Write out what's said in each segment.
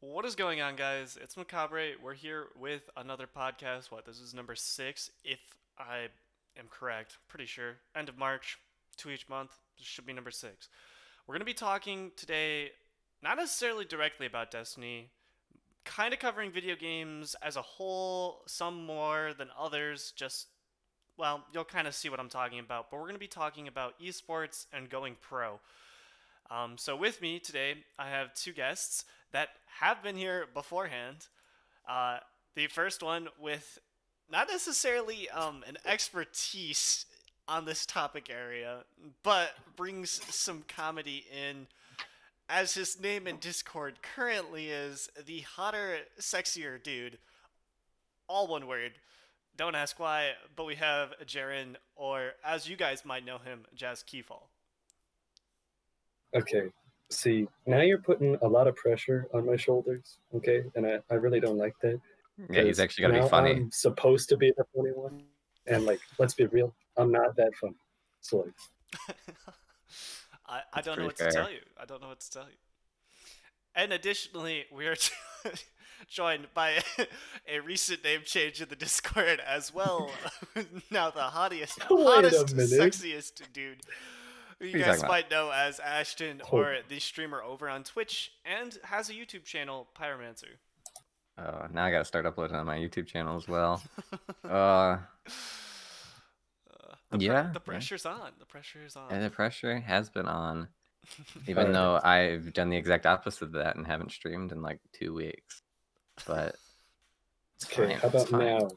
What is going on, guys? It's Macabre. We're here with another podcast. What, this is number six, if I am correct. Pretty sure. End of March, two each month. This should be number six. We're going to be talking today, not necessarily directly about Destiny, kind of covering video games as a whole, some more than others. Just, well, you'll kind of see what I'm talking about. But we're going to be talking about esports and going pro. Um, so with me today, I have two guests that have been here beforehand. Uh, the first one with not necessarily um, an expertise on this topic area, but brings some comedy in. As his name in Discord currently is the hotter, sexier dude. All one word. Don't ask why, but we have Jaron, or as you guys might know him, Jazz Keyfall. Okay. See, now you're putting a lot of pressure on my shoulders. Okay, and I, I really don't like that. Yeah, he's actually gonna be funny. I'm supposed to be the funny one, and like, let's be real, I'm not that funny. So like, I, I don't know pretty what to tell you. I don't know what to tell you. And additionally, we are joined by a recent name change in the Discord as well. now the hottest, hottest, sexiest dude. Who You What you guys about? might know as Ashton Oh. or the streamer over on Twitch and has a YouTube channel, Pyromancer. Oh, now I gotta start uploading on my YouTube channel as well. uh, Uh, the, pre- Yeah, the yeah. pressure's on. The pressure is on. and the pressure has been on, even though I've done the exact opposite of that and haven't streamed in like two weeks. But it's okay, fine. how it's about fine. now?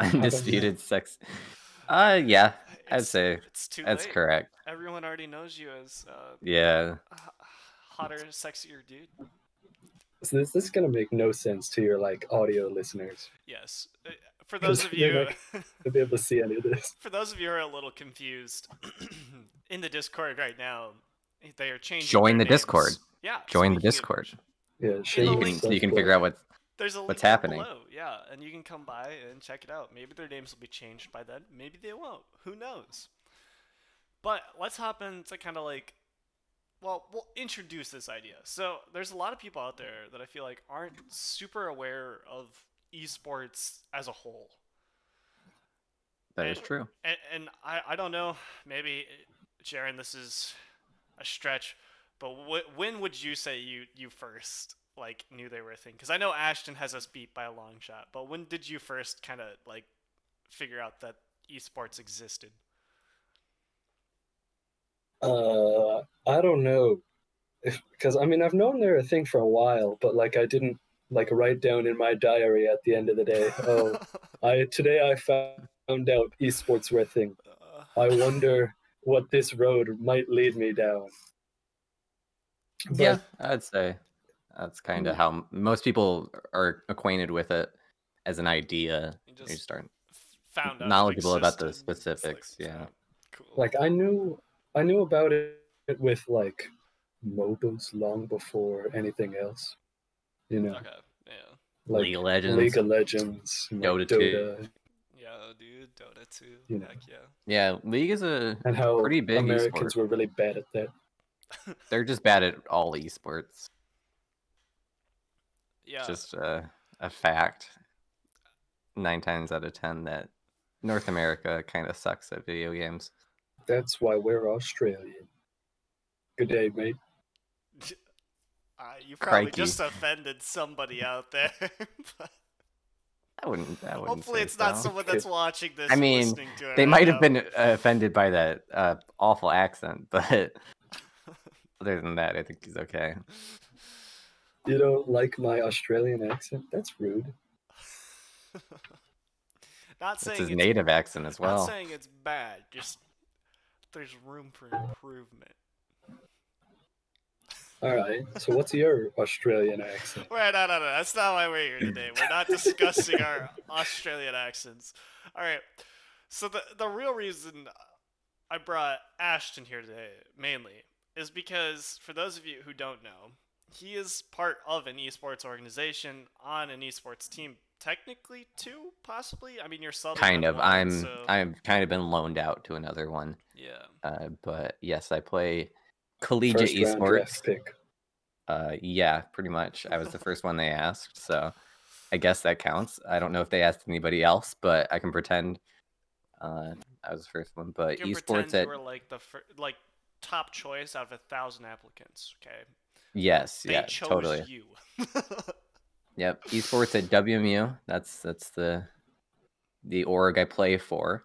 Undisputed sex. Uh, yeah, I'd say it's too that's late. correct. Everyone already knows you as uh, Yeah, h- hotter, sexier dude. So this, this is gonna make no sense to your like audio listeners. Yes. Uh, For those of you, like- To be able to see any of this. for those of you who are a little confused, in the Discord right now, they are changing. Join their the Discord. Yeah. join the speaking of Discord. Yeah, In sure You you can so you can figure out what. There's a link What's happening? below. Yeah, and you can come by and check it out. Maybe their names will be changed by then. Maybe they won't. Who knows? But let's hop into kind of like, well, we'll introduce this idea. So there's a lot of people out there that I feel like aren't super aware of esports as a whole. That is And- true. And, and I, I don't know, maybe, Jaron, this is a stretch, but wh- when would you say you, you first like knew they were a thing? Because I know Ashton has us beat by a long shot, but when did you first kind of like figure out that esports existed? Uh, I don't know, if because I mean I've known they're a thing for a while, but like I didn't like write down in my diary at the end of the day. Oh, I today I found out esports were a thing. Uh, I wonder what this road might lead me down. But, yeah, I'd say that's kind of mm-hmm. how most people are acquainted with it as an idea. you You just start f- found out knowledgeable about the existed. It's like, specifics, yeah. Cool. like I knew I knew about it with like MOBAs long before anything else. You know, okay, yeah, like League of Legends. League of Legends, and, like, Dota 2. Yeah, dude, Dota 2, You know. heck yeah. Yeah, League is a and how Pretty big Americans esport. were really bad at that. they're just bad at all esports. Yeah, just a, a fact. Nine times out of ten that North America kind of sucks at video games. That's why we're Australian. Good day, mate. uh, you probably Crikey. just offended somebody out there. but I wouldn't. I wouldn't hopefully, say it's not someone that's watching this. I mean, listening to it They right might have been uh, offended by that uh, awful accent, but other than that, I think he's okay. You don't like my Australian accent? That's rude. not It's his it's, native accent as well. not well. saying it's bad. Just there's room for improvement. All right. So what's your Australian accent? Wait, no, no, no. That's not why we're here today. We're not discussing our Australian accents. All right. So the the real reason I brought Ashton here today, mainly, is because for those of you who don't know, he is part of an esports organization on an esports team. Technically, two, possibly. I mean, you're subbing. kind of. one, I'm. so- I've kind of been loaned out to another one. Yeah. Uh, but yes, I play collegiate First esports. draft pick. Uh, yeah, pretty much. I was the first one they asked, so I guess that counts. I don't know if they asked anybody else, but I can pretend uh, I was the first one. But You esports at you were like the fir- like top choice out of a thousand applicants. Okay, yes, they yeah, chose totally. you. Yep, esports at WMU. That's that's the the org I play for.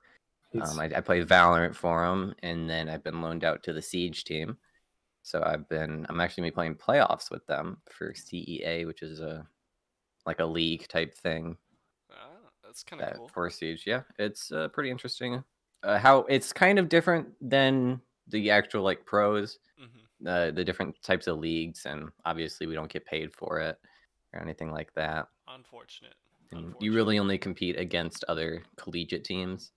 Um, I, I play Valorant for them, and then I've been loaned out to the Siege team. So I've been I'm actually gonna be playing playoffs with them for CEA, which is a like a league type thing Ah, that's kind of cool. for Siege. Yeah, it's uh, pretty interesting. Uh, how it's kind of different than the actual like pros, hmm uh, the different types of leagues, and obviously we don't get paid for it or anything like that. Unfortunate. And you really only compete against other collegiate teams.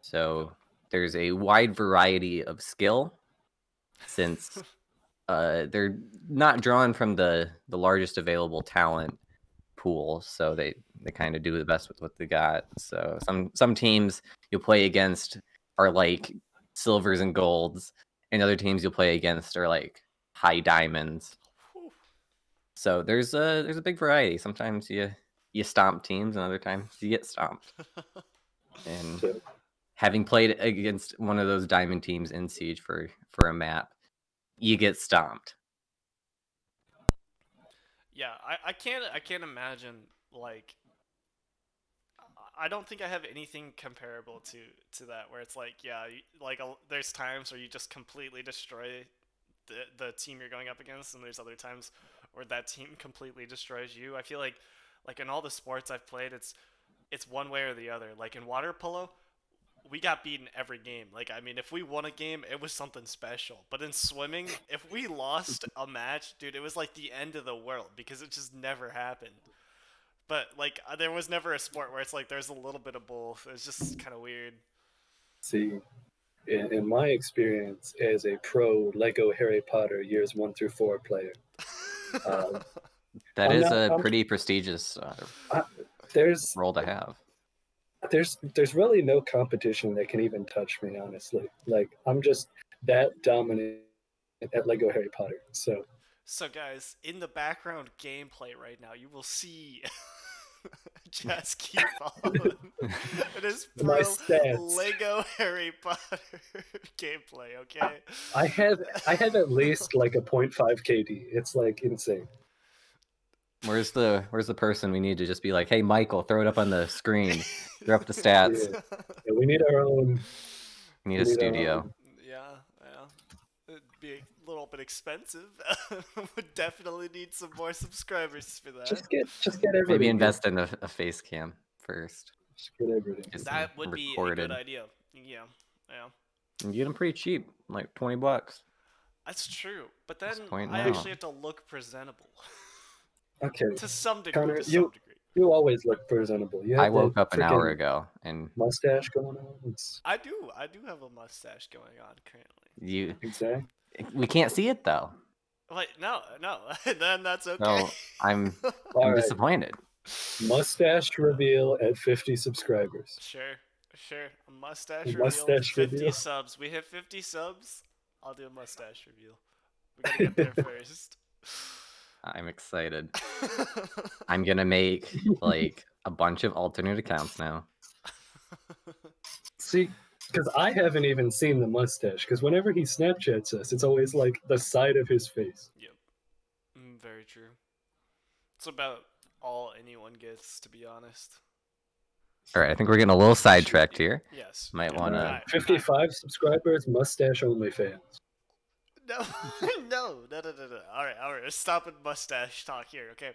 So there's a wide variety of skill since uh, they're not drawn from the, the largest available talent pool. So they, they kind of do the best with what they got. So some some teams you'll play against are like silvers and golds, and other teams you'll play against are like high diamonds. So there's a there's a big variety. Sometimes you you stomp teams, and other times you get stomped. And having played against one of those diamond teams in Siege for for a map, you get stomped. Yeah, I, I can't I can't imagine like I- don't think I have anything comparable to to that where it's like yeah you, like a, there's times where you just completely destroy the the team you're going up against and there's other times where that team completely destroys you. I feel like like in all the sports I've played it's it's one way or the other. Like in water polo, we got beaten every game. Like I mean, if we won a game, it was something special. But in swimming, if we lost a match, dude, it was like the end of the world because it just never happened. But like uh, there was never a sport where it's like there's a little bit of both. It's just kind of weird. See, in, in my experience as a pro Lego Harry Potter years one through four player, Um, That I'm is not- a I'm- pretty prestigious uh, there's role to have. there's there's really no competition that can even touch me honestly like i'm just that dominant at lego harry potter so So guys, in the background gameplay right now, you will see Jazz keep on. it is My pro stats. Lego Harry Potter gameplay. Okay. i have i have at least like a 0.5 kd it's like insane Where's the where's the person we need to just be like, hey Michael, throw it up on the screen, throw up the stats. Yeah. Yeah, we need our own We need we a need our studio. own- Yeah, yeah. It'd be a little bit expensive. Would definitely need some more subscribers for that. just get just get everything Maybe invest in a, a face cam first. just get everything Get that would be a good idea. Yeah, yeah. And get them pretty cheap, like twenty bucks. That's true. But then point I now. actually have to look presentable. okay to some degree. Connor, to you- degree. you always look presentable you have I woke up an hour ago and mustache going on it's I do. I do have a mustache going on currently. you exact we can't see it though. Wait, no, no. then that's okay. No, I'm I'm right disappointed. mustache reveal at 50 subscribers Sure, sure. A mustache A reveal. mustache 50 reveal. subs. We hit 50 subs. I'll do a mustache reveal. We gotta get there first. I'm excited. I'm gonna make like a bunch of alternate accounts now. See, because I haven't even seen the mustache. Because whenever he Snapchats us, it's always like the side of his face. Mm, very true. It's about all anyone gets, to be honest. All right, I think we're getting a little sidetracked here. Yes. Might yeah, wanna- 55 subscribers, mustache only fans. No, no, no, no, no, no. All right, all right. Let's stop with mustache talk here. Okay,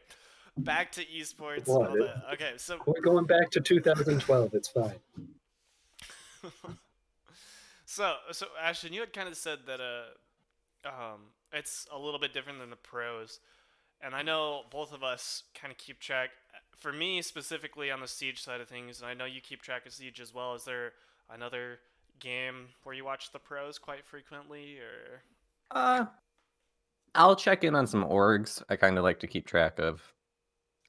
back to esports. and What? that. Okay, so We're going back to 2012. It's fine. so so Ashton, you had kind of said that uh, um, it's a little bit different than the pros, and I know both of us kind of keep track. For me specifically on the siege side of things, and I know you keep track of siege as well. Is there another game where you watch the pros quite frequently, or Uh, I'll check in on some orgs. I kind of like to keep track of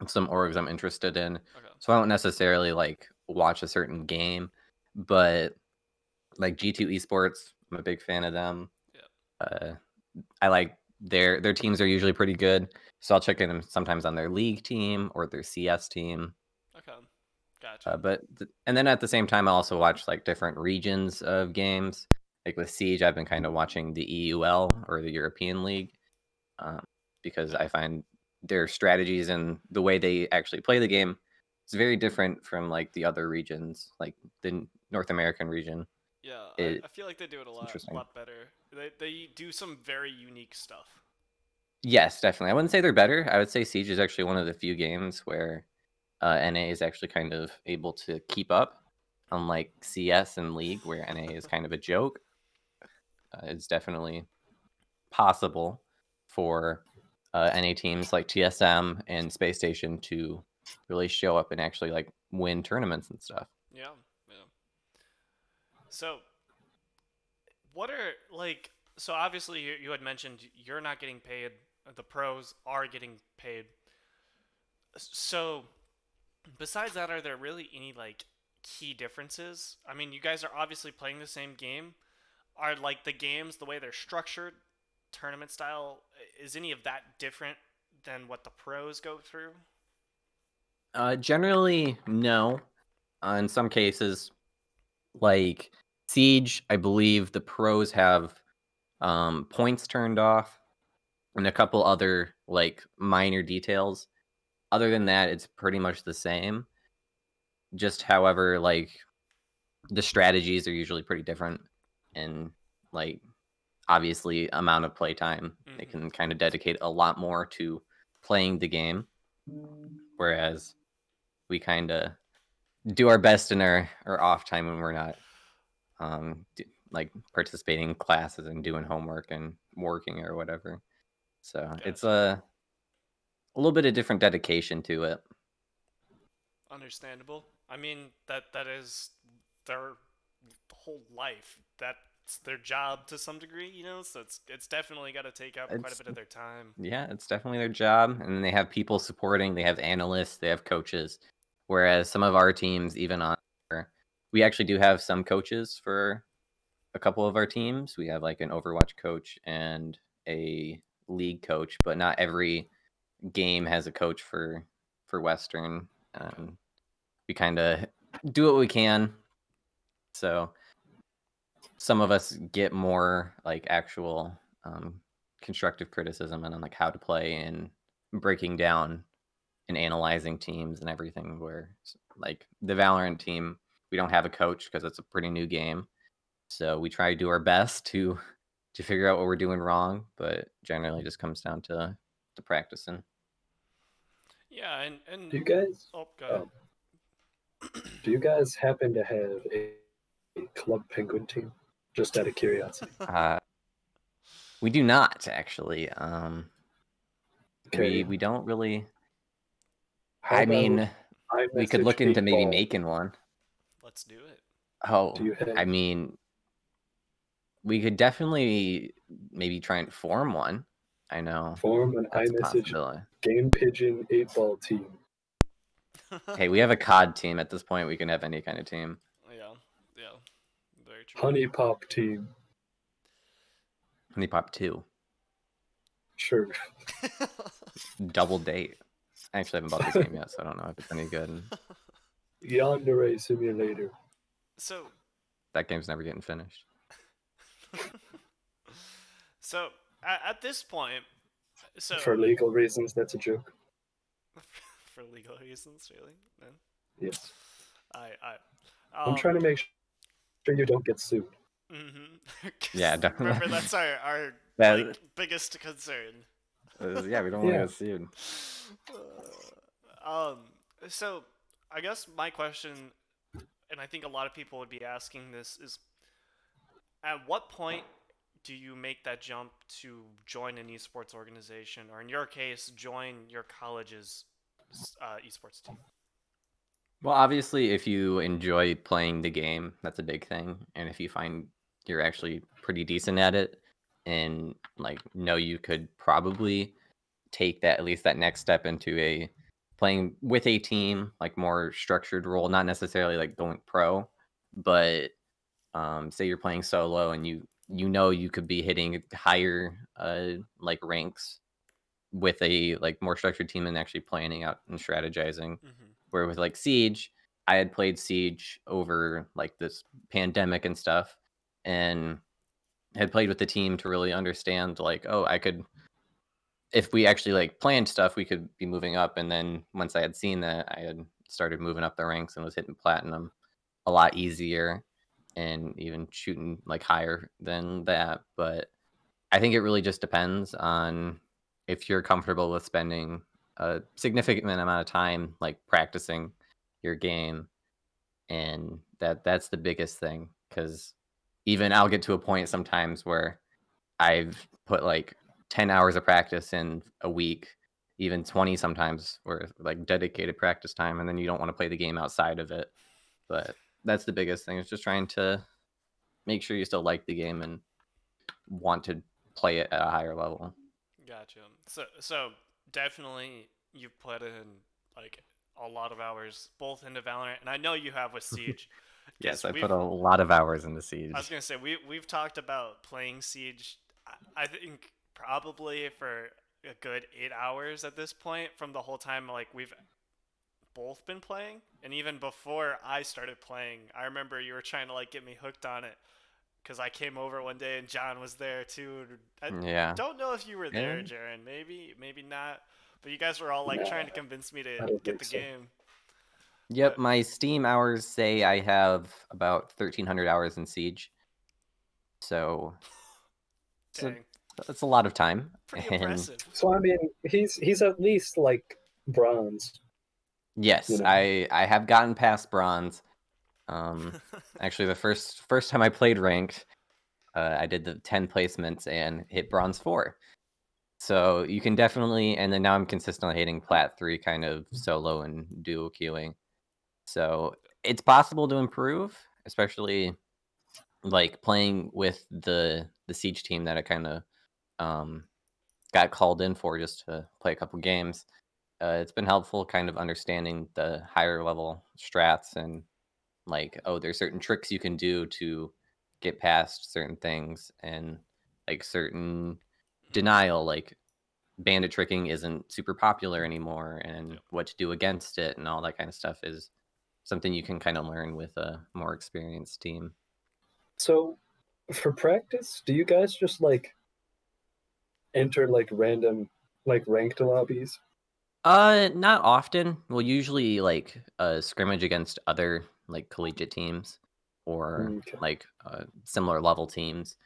some orgs I'm interested in. okay? So I don't necessarily like watch a certain game, but like G2 Esports, I'm a big fan of them. Yep. Uh, I like their their teams are usually pretty good. So I'll check in sometimes on their league team or their CS team. Okay, gotcha. Uh, but th- and then at the same time, I also watch like different regions of games. Like with Siege, I've been kind of watching the EUL or the European League um, because I find their strategies and the way they actually play the game is very different from like the other regions, like the North American region. Yeah, I, it- I feel like they do it a lot, a lot better. They they do some very unique stuff. Yes, definitely. I wouldn't say they're better. I would say Siege is actually one of the few games where uh, NA is actually kind of able to keep up, unlike CS and League, where NA is kind of a joke. Uh, it's definitely possible for uh, NA teams like TSM and Space Station to really show up and actually like win tournaments and stuff. Yeah. So, what are like? So obviously, you, you had mentioned you're not getting paid. The pros are getting paid. So, besides that, are there really any like key differences? I mean, you guys are obviously playing the same game. Are like the games the way they're structured, tournament style? Is any of that different than what the pros go through? Uh, generally, no. Uh, in some cases, like Siege, I believe the pros have um, points turned off, and a couple other like minor details. Other than that, it's pretty much the same. Just however, like the strategies are usually pretty different, and like obviously amount of playtime they Mhm. can kind of dedicate a lot more to playing the game whereas we kind of do our best in our, our off time when we're not um d- like participating in classes and doing homework and working or whatever so it's a a little bit of different dedication to it Understandable. I mean that that is their whole life. That's their job to some degree, you know. So it's it's definitely got to take up quite a bit of their time. yeah it's definitely their job and they have people supporting they have analysts they have coaches whereas some of our teams even on we actually do have some coaches for a couple of our teams. We have like an overwatch coach and a league coach but not every game has a coach for for western. Um, we kind of do what we can. So some of us get more like actual um, constructive criticism and on like how to play and breaking down and analyzing teams and everything where like the valorant team we don't have a coach because it's a pretty new game so we try to do our best to to figure out what we're doing wrong but generally it just comes down to to practicing Yeah, and and Do you guys oh, go ahead. do you guys happen to have a, a club penguin team? Just out of curiosity. uh, we do not actually um Okay. we we don't really How i about mean we could iMessage look into maybe making one Let's do it. Oh, Do I mean, we could definitely maybe try and form one. I know form an iMessage game pigeon eight ball team? Hey, we have a COD team at this point. We can have any kind of team. yeah, yeah, very true. Honey pop team. Honey Pop Two, Sure. Double Date. I actually haven't bought this game yet, so I don't know if it's any good. Yandere simulator. so That game's never getting finished. so at, at this point, so For legal reasons, that's a joke. for legal reasons, really. Man. Yes. I I. I'm trying to make sure you don't get sued. Mm-hmm. Yeah, definitely. Remember, that's our our That- like, biggest concern. Yeah, we don't wanna want get to get sued. Um. So, I guess my question, and I think a lot of people would be asking this, is at what point do you make that jump to join an esports organization, or in your case, join your college's uh, esports team? Well, obviously, if you enjoy playing the game, that's a big thing. And if you find you're actually pretty decent at it, and like know you could probably take that at least that next step into a playing with a team, like more structured role, not necessarily like going pro, but um, say you're playing solo and you you know you could be hitting higher uh like ranks with a like more structured team and actually planning out and strategizing. hmm Where with like Siege, I had played Siege over like this pandemic and stuff, and had played with the team to really understand like, oh, I could if we actually like planned stuff, we could be moving up. And then once I had seen that, I had started moving up the ranks and was hitting platinum a lot easier and even shooting like higher than that. But I think it really just depends on if you're comfortable with spending a significant amount of time like practicing your game and that that's the biggest thing because even i'll get to a point sometimes where i've put like 10 hours of practice in a week even 20 sometimes or like dedicated practice time and then you don't want to play the game outside of it but that's the biggest thing is just trying to make sure you still like the game and want to play it at a higher level Gotcha. So so definitely you've put in like a lot of hours both into Valorant, and I know you have with Siege. 'Cause yes i put a lot of hours into siege I was gonna say we we've talked about playing Siege. I- I think probably for a good eight hours at this point from the whole time like we've both been playing, and even before I started playing, I remember you were trying to like get me hooked on it because I came over one day and John was there too. and I yeah don't know if you were there, Yeah. Jaron. Maybe, maybe not. But you guys were all like trying to convince me to get the so. game. Yep, But- my Steam hours say I have about 1300 hours in Siege. So So- that's a lot of time. pretty and impressive. So I mean, he's he's at least like bronze. yes, You know. I I have gotten past bronze. Um actually the first first time I played ranked, uh, I did the 10 placements and hit bronze 4. So you can definitely and then now I'm consistently hitting plat 3 kind of solo and duo queuing. So it's possible to improve, especially like playing with the the siege team that I kind of um, got called in for just to play a couple games. Uh, it's been helpful, kind of understanding the higher level strats and like, oh, there's certain tricks you can do to get past certain things and like certain denial, like bandit tricking isn't super popular anymore, and what to do against it and all that kind of stuff is something you can kind of learn with a more experienced team. So, for practice, do you guys just like enter like random like ranked lobbies? Uh, not often. We'll usually like uh scrimmage against other like collegiate teams or Okay. like uh, similar level teams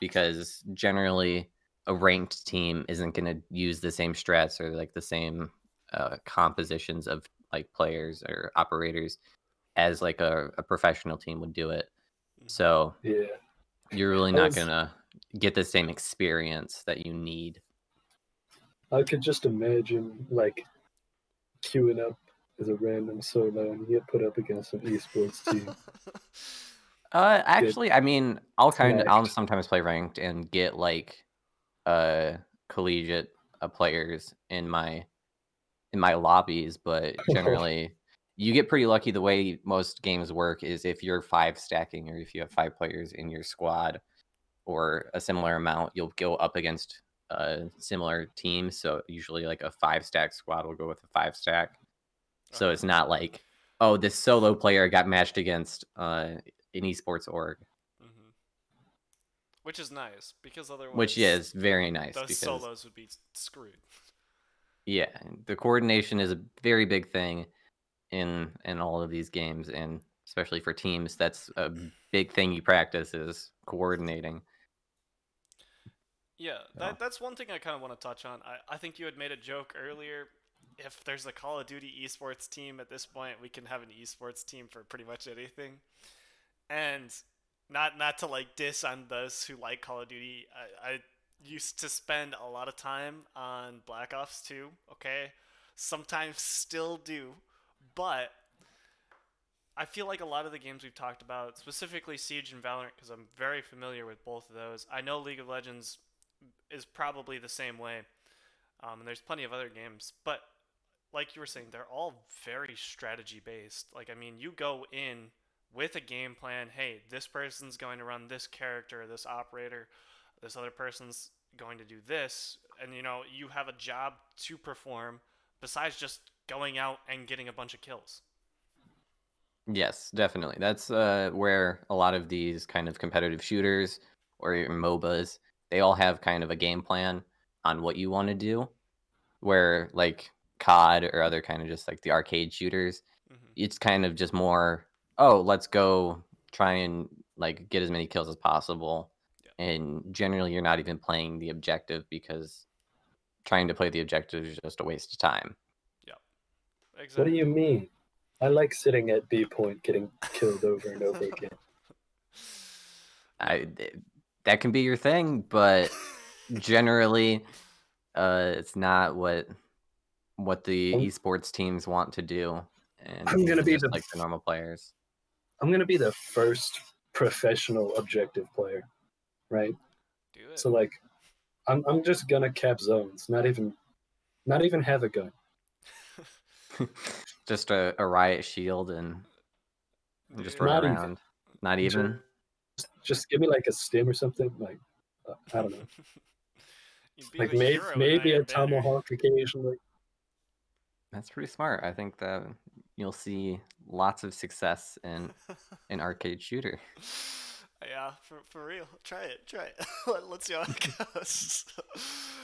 because generally a ranked team isn't going to use the same strats or like the same uh, compositions of like players or operators as like a, a professional team would do it. Mhm. So Yeah. you're really not was- gonna get the same experience that you need. I could just imagine like queuing up as a random solo and you get put up against an esports team. Uh, actually, I mean, I'll kind of, I'll sometimes play ranked and get like, uh, collegiate uh, players in my, in my lobbies, but generally, you get pretty lucky. The way most games work is if you're five stacking or if you have five players in your squad, or a similar amount, you'll go up against a similar team. So usually, like a five stack squad will go with a five stack. So Uh-huh. it's not like, oh, this solo player got matched against uh an esports org, Mhm. Which is nice because otherwise, which is very nice because solos would be screwed. yeah, the coordination is a very big thing in in all of these games, and especially for teams, that's a mm-hmm. big thing you practice is coordinating. Yeah, Yeah. that, oh. that's one thing I kind of want to touch on. I, I think you had made a joke earlier. If there's a Call of Duty esports team at this point, we can have an esports team for pretty much anything. And not not to like diss on those who like Call of Duty. I, I used to spend a lot of time on Black Ops 2. Okay, sometimes still do, but I feel like a lot of the games we've talked about, specifically Siege and Valorant, because I'm very familiar with both of those. I know League of Legends is probably the same way, um, and there's plenty of other games. But like you were saying, they're all very strategy based. Like I mean, you go in with a game plan. Hey, this person's going to run this character, this operator, this other person's going to do this, and you know you have a job to perform besides just going out and getting a bunch of kills. Yes, definitely. That's uh, where a lot of these kind of competitive shooters or MOBAs, they all have kind of a game plan on what you want to do. Where like COD or other kind of just like the arcade shooters, hmm it's kind of just more, oh, let's go try and like get as many kills as possible. Yeah. And generally, you're not even playing the objective because trying to play the objective is just a waste of time. What Exactly. do you mean? I like sitting at B point getting killed over and over again. I that can be your thing, but generally, uh, it's not what what the Um, esports teams want to do. And I'm gonna be the like the normal players. I'm gonna be the first professional objective player, right? Do it. So like, I'm I'm just gonna cap zones, not even, not even have a gun. just a, a riot shield and and just Dude. run Not even. around. Not even. Just, just give me like a stim or something. Like, uh, I don't know. Like the may, hero maybe a Iron tomahawk occasionally. That's pretty smart. I think that you'll see lots of success in an arcade shooter. Yeah, for, for real. Try it. Try it. Let, let's see how it goes.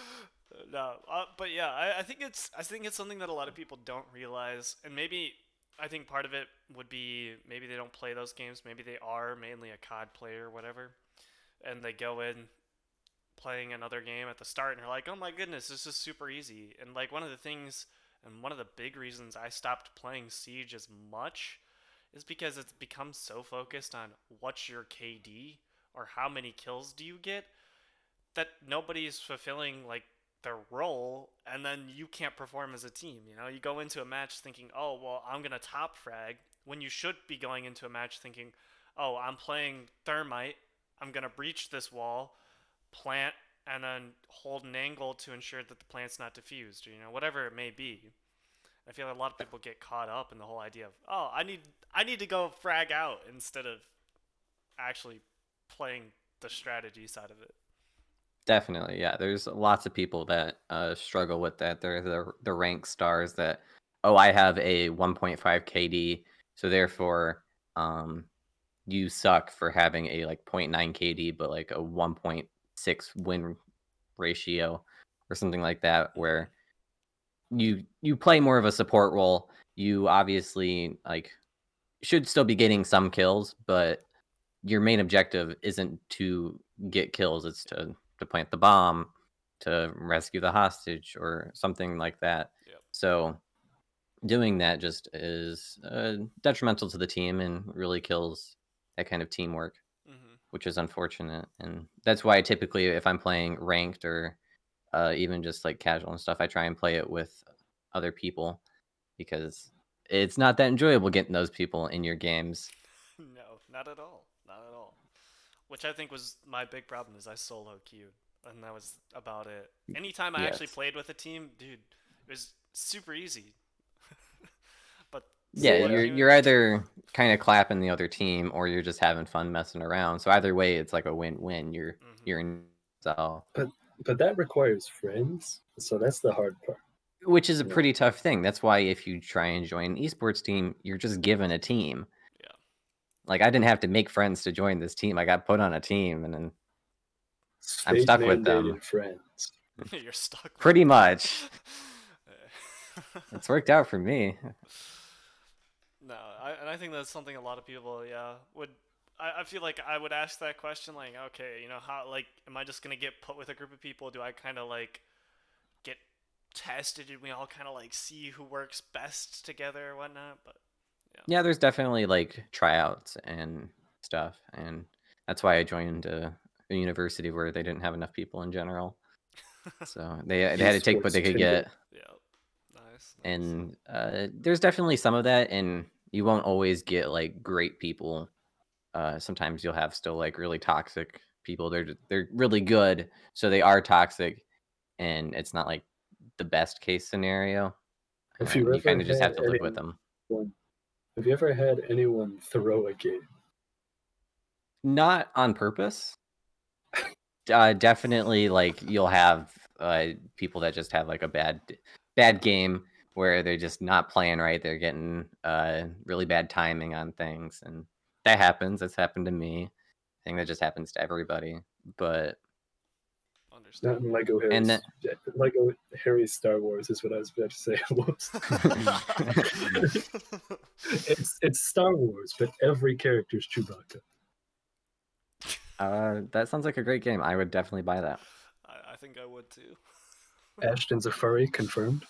no, uh, but yeah, I, I think it's I think it's something that a lot of people don't realize, and maybe I think part of it would be maybe they don't play those games. Maybe they are mainly a COD player or whatever, and they go in playing another game at the start and they are like, "Oh my goodness, this is super easy." And like one of the things and one of the big reasons I stopped playing Siege as much is because it's become so focused on what's your KD or how many kills do you get that nobody's fulfilling like their role and then you can't perform as a team you know? You go into a match thinking oh well i'm gonna top frag when you should be going into a match thinking oh i'm playing thermite i'm gonna breach this wall plant and then hold an angle to ensure that the plant's not diffused you know whatever it may be i feel like a lot of people get caught up in the whole idea of oh i need i need to go frag out instead of actually playing the strategy side of it Definitely, yeah. There's lots of people that uh, struggle with that. They're the the rank stars that, oh, I have a 1.5 KD, so therefore, um, you suck for having a like 0.9 KD, but like a 1.6 win ratio or something like that, where you you play more of a support role. You obviously like should still be getting some kills, but your main objective isn't to get kills; it's to to plant the bomb, to rescue the hostage, or something like that. Yep. So doing that just is uh, detrimental to the team and really kills that kind of teamwork, hmm which is unfortunate. And that's why typically, if I'm playing ranked or uh, even just like casual and stuff, I try and play it with other people because it's not that enjoyable getting those people in your games. no not at all not at all which i think was my big problem is i solo queued and that was about it anytime i actually played with a team dude it was super easy but Yeah, you're queuing- you're either kind of clapping the other team or you're just having fun messing around. So either way, it's like a win-win. You're Mhm. you're in so But that requires friends, so that's the hard part. which is a Yeah. pretty tough thing. That's why if you try and join an esports team, you're just given a team. Yeah. Like I didn't have to make friends to join this team. I got put on a team and then It's I'm stuck with them. mandated Friends. you're stuck pretty much it's worked out for me. No, I, and I think that's something a lot of people, yeah, would. I, I feel like I would ask that question, like, okay, you know, how, like, am I just gonna get put with a group of people? Do I kind of like get tested, and we all kind of like see who works best together or whatnot? But Yeah, there's definitely like tryouts and stuff, and that's why I joined a, a university where they didn't have enough people in general. So they they had to take what they could get, yeah, nice. nice. and uh, there's definitely some of that, and you won't always get like great people. Uh, sometimes you'll have still like really toxic people. They're they're really good, so they are toxic, and it's not like the best case scenario. Have and you you kind of just have to live with them. Have you ever had anyone throw a game? Not on purpose. Uh, definitely, like you'll have uh, people that just have like a bad, bad game where they're just not playing right. They're getting uh, really bad timing on things, and that happens. That's happened to me. I think that just happens to everybody. But Not Understand. in Lego Harry's. And then- Lego Harry's Star Wars is what I was about to say. Whoops. it's it's Star Wars, but every character is Chewbacca. uh, that sounds like a great game. I would definitely buy that. I, I think I would too. Ashton's a furry, confirmed.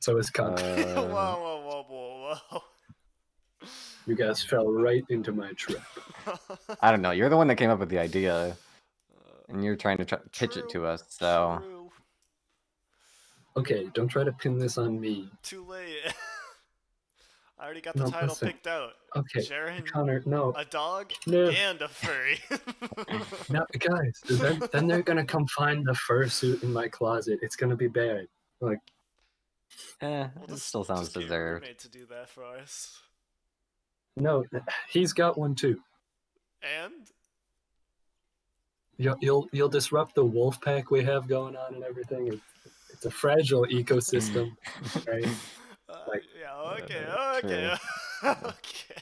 So is Con. whoa, Uh, whoa, whoa, whoa, whoa. You guys fell right into my trap. I don't know. You're the one that came up with the idea, Uh, and you're trying to try- pitch it to us. So True. Okay, don't try to pin this on me. Too late. I already got the No, title listen. picked out. Okay, Sharon, Connor, no, a dog, no, and a furry. no, guys. Then, then they're gonna come find the fursuit in my closet. It's gonna be bad. Like. Eh, We'll it just- still sounds just get your deserved. roommate to do that for us. No, he's got one too. And You'll you'll, you'll disrupt the wolf pack we have going on and everything. It's, it's a fragile ecosystem, right? uh, Like- yeah, okay, Uh, okay, okay.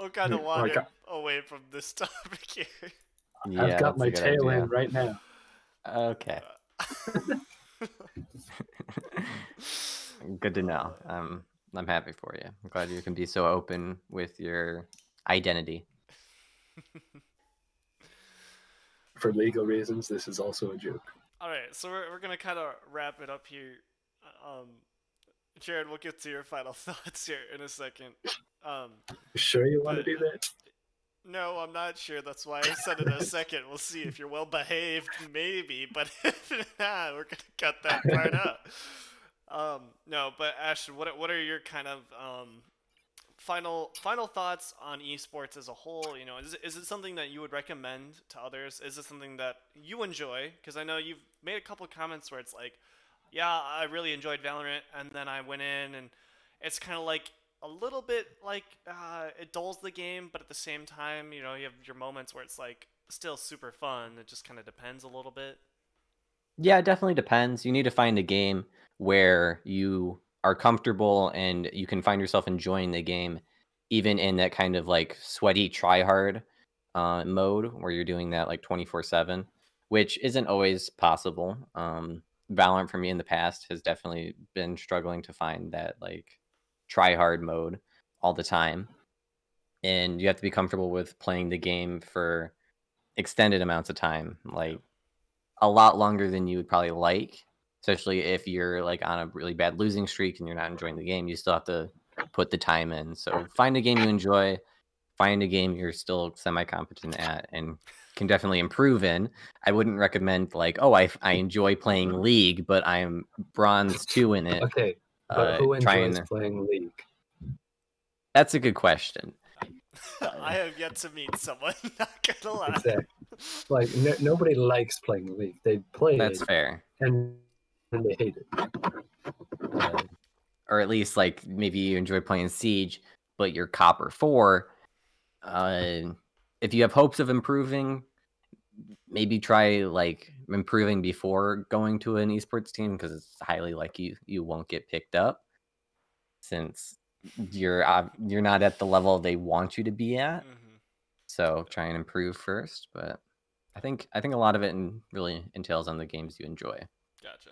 I'm kind of Like, wandering away from this topic here. Yeah, I've got my tail idea. in right now. Okay, Uh, good to know. Um, I'm happy for you. I'm glad you can be so open with your identity. For legal reasons, this is also a joke. All right, so we're, we're gonna kind of wrap it up here. Um, Jared, we'll get to your final thoughts here in a second. Um, sure you want to do that? no, I'm not sure. That's why I said in a second. We'll see if you're well behaved, maybe. But if not, we're gonna cut that part out. Um, no, but Ashton, what what are your kind of um, final final thoughts on esports as a whole? You know, is is it something that you would recommend to others? Is it something that you enjoy? Because I know you've made a couple comments where it's like, yeah, I really enjoyed Valorant, and then I went in, and it's kind of like a little bit like uh, it dulls the game, but at the same time, you know, you have your moments where it's like still super fun. It just kind of depends a little bit. Yeah, it definitely depends. You need to find a game where you are comfortable and you can find yourself enjoying the game, even in that kind of like sweaty try hard uh, mode where you're doing that like 24 7, which isn't always possible. Um, Valorant for me in the past has definitely been struggling to find that like try hard mode all the time. And you have to be comfortable with playing the game for extended amounts of time, like a lot longer than you would probably like, especially if you're like on a really bad losing streak and you're not enjoying the game. You still have to put the time in. So find a game you enjoy, find a game you're still semi competent at, and can definitely improve in. I wouldn't recommend like, oh, I, I enjoy playing League, but I'm bronze two in it. Okay, but Uh, who try enjoys and- playing League? That's a good question. I have yet to meet someone. Not gonna lie. Exactly. Like no, nobody likes playing League. They play That's it fair. and, and they hate it. uh, or at least like maybe you enjoy playing Siege, but you're Copper Four. Uh, if you have hopes of improving, maybe try like improving before going to an esports team because it's highly like you you won't get picked up since you're uh, you're not at the level they want you to be at. Mhm. So try and improve first, but I think I think a lot of it in, really entails on the games you enjoy. Gotcha.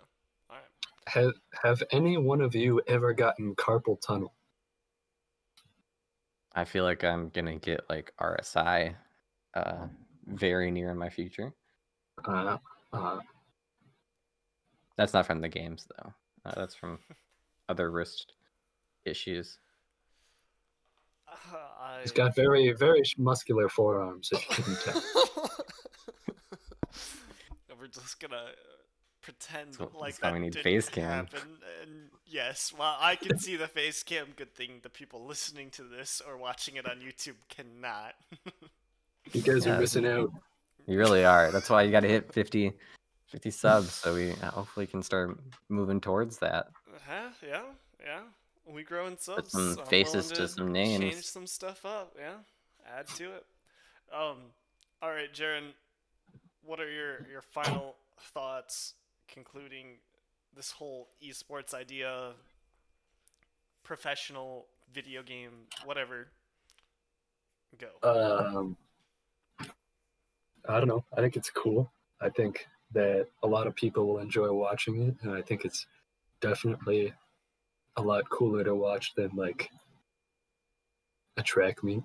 All right. Have Have any one of you ever gotten carpal tunnel? I feel like I'm gonna get like RSI uh very near in my future. Uh, uh, That's not from the games though. Uh, that's from other wrist issues. Uh, I... he's got very very muscular forearms. If you couldn't tell. We're just gonna pretend So- like that's that we need didn't face cam. happen. And yes, well, I can see the face cam. Good thing the people listening to this or watching it on YouTube cannot. You guys Yeah. are missing out. You really are. That's why you got to hit 50, 50 subs so we uh, hopefully can start moving towards that. huh? Yeah, yeah. we growing subs. Put some I'm faces willing to some names. Change some stuff up. Yeah, add to it. Um, all right, Jaron. What are your your final thoughts concluding this whole esports idea? Professional video game, whatever. Go. Um, I don't know. I think it's cool. I think that a lot of people will enjoy watching it, and I think it's definitely a lot cooler to watch than like a track meet.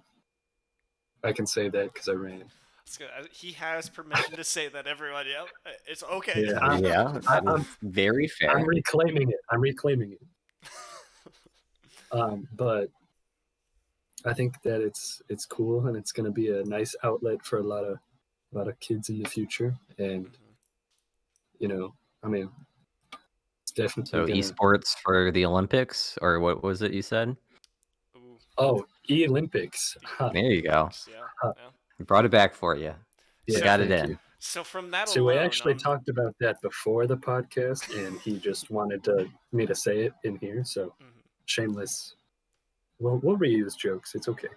I can say that because I ran. It's good. Uh, He has permission to say that. Everyone, yeah, uh, it's okay. Yeah. I'm- yeah, I- I'm- very fair. I'm reclaiming it. I'm reclaiming it. Um, but I think that it's it's cool and it's going to be a nice outlet for a lot of a lot of kids in the future. And you know, I mean, it's definitely So gonna- esports for the Olympics, or what was it you said? Ooh, Oh, E Olympics. There you go. yeah, yeah. We brought it back for you. yeah, got it in. you. So from that So we actually um, talked about that before the podcast, and he just wanted to me to say it in here. So mhm. shameless. Well, we'll reuse jokes. It's okay.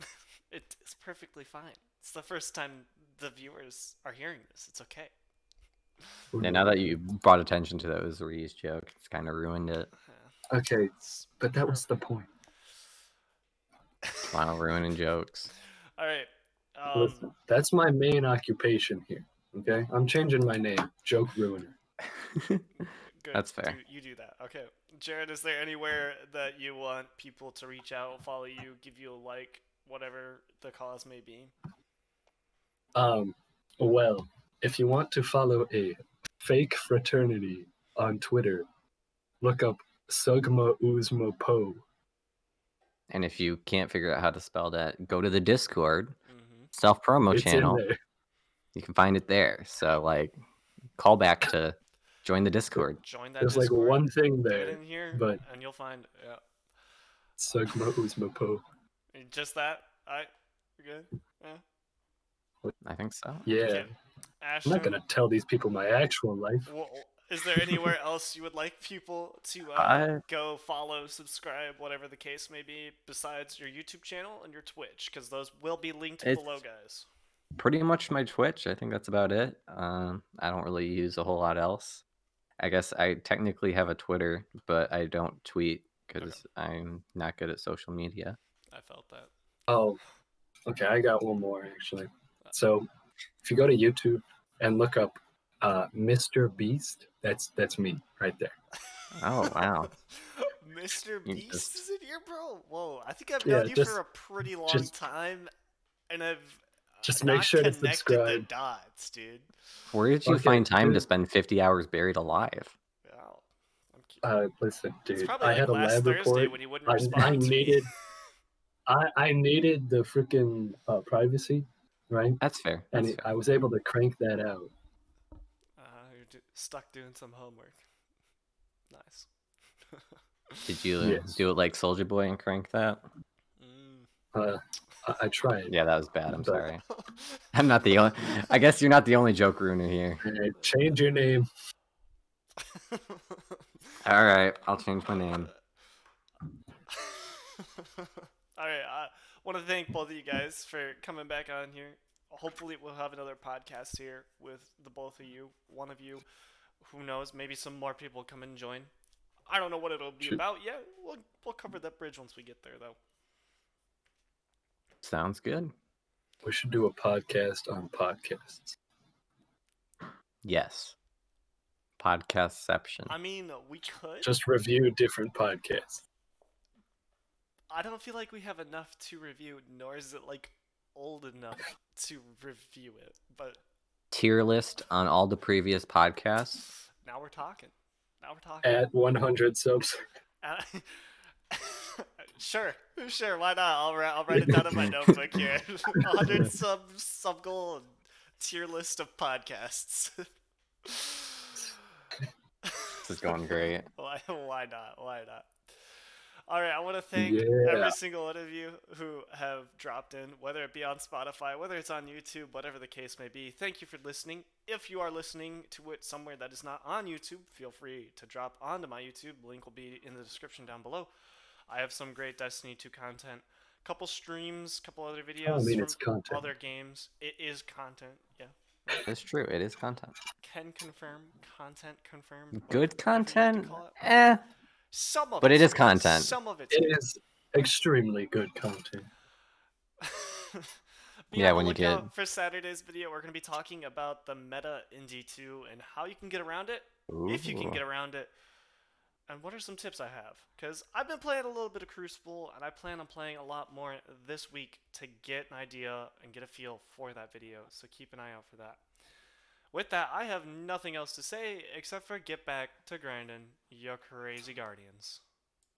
It is perfectly fine. It's the first time the viewers are hearing this. It's okay. And now that you brought attention to those reuse joke, it's kind of ruined it. Yeah, Okay, but that was the point. Final ruining jokes. All right. Um, that's my main occupation here. Okay, I'm changing my name, Joke Ruiner. good. That's fair. Do- you do that. Okay. Jaron, is there anywhere that you want people to reach out, follow you, give you a like, whatever the cause may be? Um, well, if you want to follow a fake fraternity on Twitter, look up Sugma Uzma Po. and if you can't figure out how to spell that, go to the Discord. Self promo channel. You can find it there. So like, call back to join the Discord. Join that There's like one thing there. in here, but- and you'll find yeah. Sugma Uzma Po. Just that. I. You're good. Yeah. I think so. Yeah, Okay. I'm not gonna tell these people my actual life. Well, is there anywhere else you would like people to uh, I- go follow, subscribe, whatever the case may be, besides your YouTube channel and your Twitch? Because those will be linked It's- below, guys. Pretty much my Twitch. I think that's about it. Um, I don't really use a whole lot else. I guess I technically have a Twitter, but I don't tweet because I'm not good at social media. I felt that. Oh, okay. I got one more actually. So, if you go to YouTube and look up uh, Mr. Beast, that's that's me right there. Oh wow. Mr. Beast just- is in here, bro. Whoa, I think I've Yeah, known you just- for a pretty long just- time, and I've uh, Just make sure to connected subscribe. The dots, dude. Where did you Okay, find time to spend 50 hours buried alive? Wow. I'm cu- Uh, listen, dude, probably I like had a last lab Thursday report. when you wouldn't I, I needed, I I needed the freaking uh, privacy, right? That's fair. And That's it, fair. I was able to crank that out. Uh, you're do- stuck doing some homework. Nice. Did you Yes. do it like Soulja Boy and crank that? Mm. Uh, I, I tried. Yeah, that was bad. I'm But- sorry. I'm not the only. I guess you're not the only joke ruiner here. Alright, change your name. All right, I'll change my name. All right, I want to thank both of you guys for coming back on here. Hopefully, we'll have another podcast here with the both of you. One of you, who knows? Maybe some more people come and join. I don't know what it'll be Should- about yet. We'll we'll cover that bridge once we get there, though. Sounds good. We should do a podcast on podcasts. Yes. Podcastception. I mean, we could. Just review different podcasts. I don't feel like we have enough to review, nor is it like old enough to review it. But Tier list on all the previous podcasts. now we're talking. Now we're talking. At 100 subs. Uh, sure, sure. Why not? I'll, ri- I'll write it down in my notebook here. 100 sub sub goal and tier list of podcasts. This is going great. why? Why not? Why not? All right, I want to thank Yeah. every single one of you who have dropped in, whether it be on Spotify, whether it's on YouTube, whatever the case may be. Thank you for listening. If you are listening to it somewhere that is not on YouTube, feel free to drop onto my YouTube. Link will be in the description down below. I have some great Destiny 2 content. a Couple streams, a couple other Oh, I videos mean, it's content. other games. It is content. Yeah. It's true. It is content. Can confirm. Content confirmed. Good whatever you like to content. Eh. Some of But it's content. Some of it's It is extremely good content. Yeah, when you get- for Saturday's video, we're going to be talking about the meta in D2 and how you can get around it, if you can get around it, and what are some tips I have. Because I've been playing a little bit of Crucible, and I plan on playing a lot more this week to get an idea and get a feel for that video, so keep an eye out for that. With that, I have nothing else to say except for get back to grinding, you crazy guardians.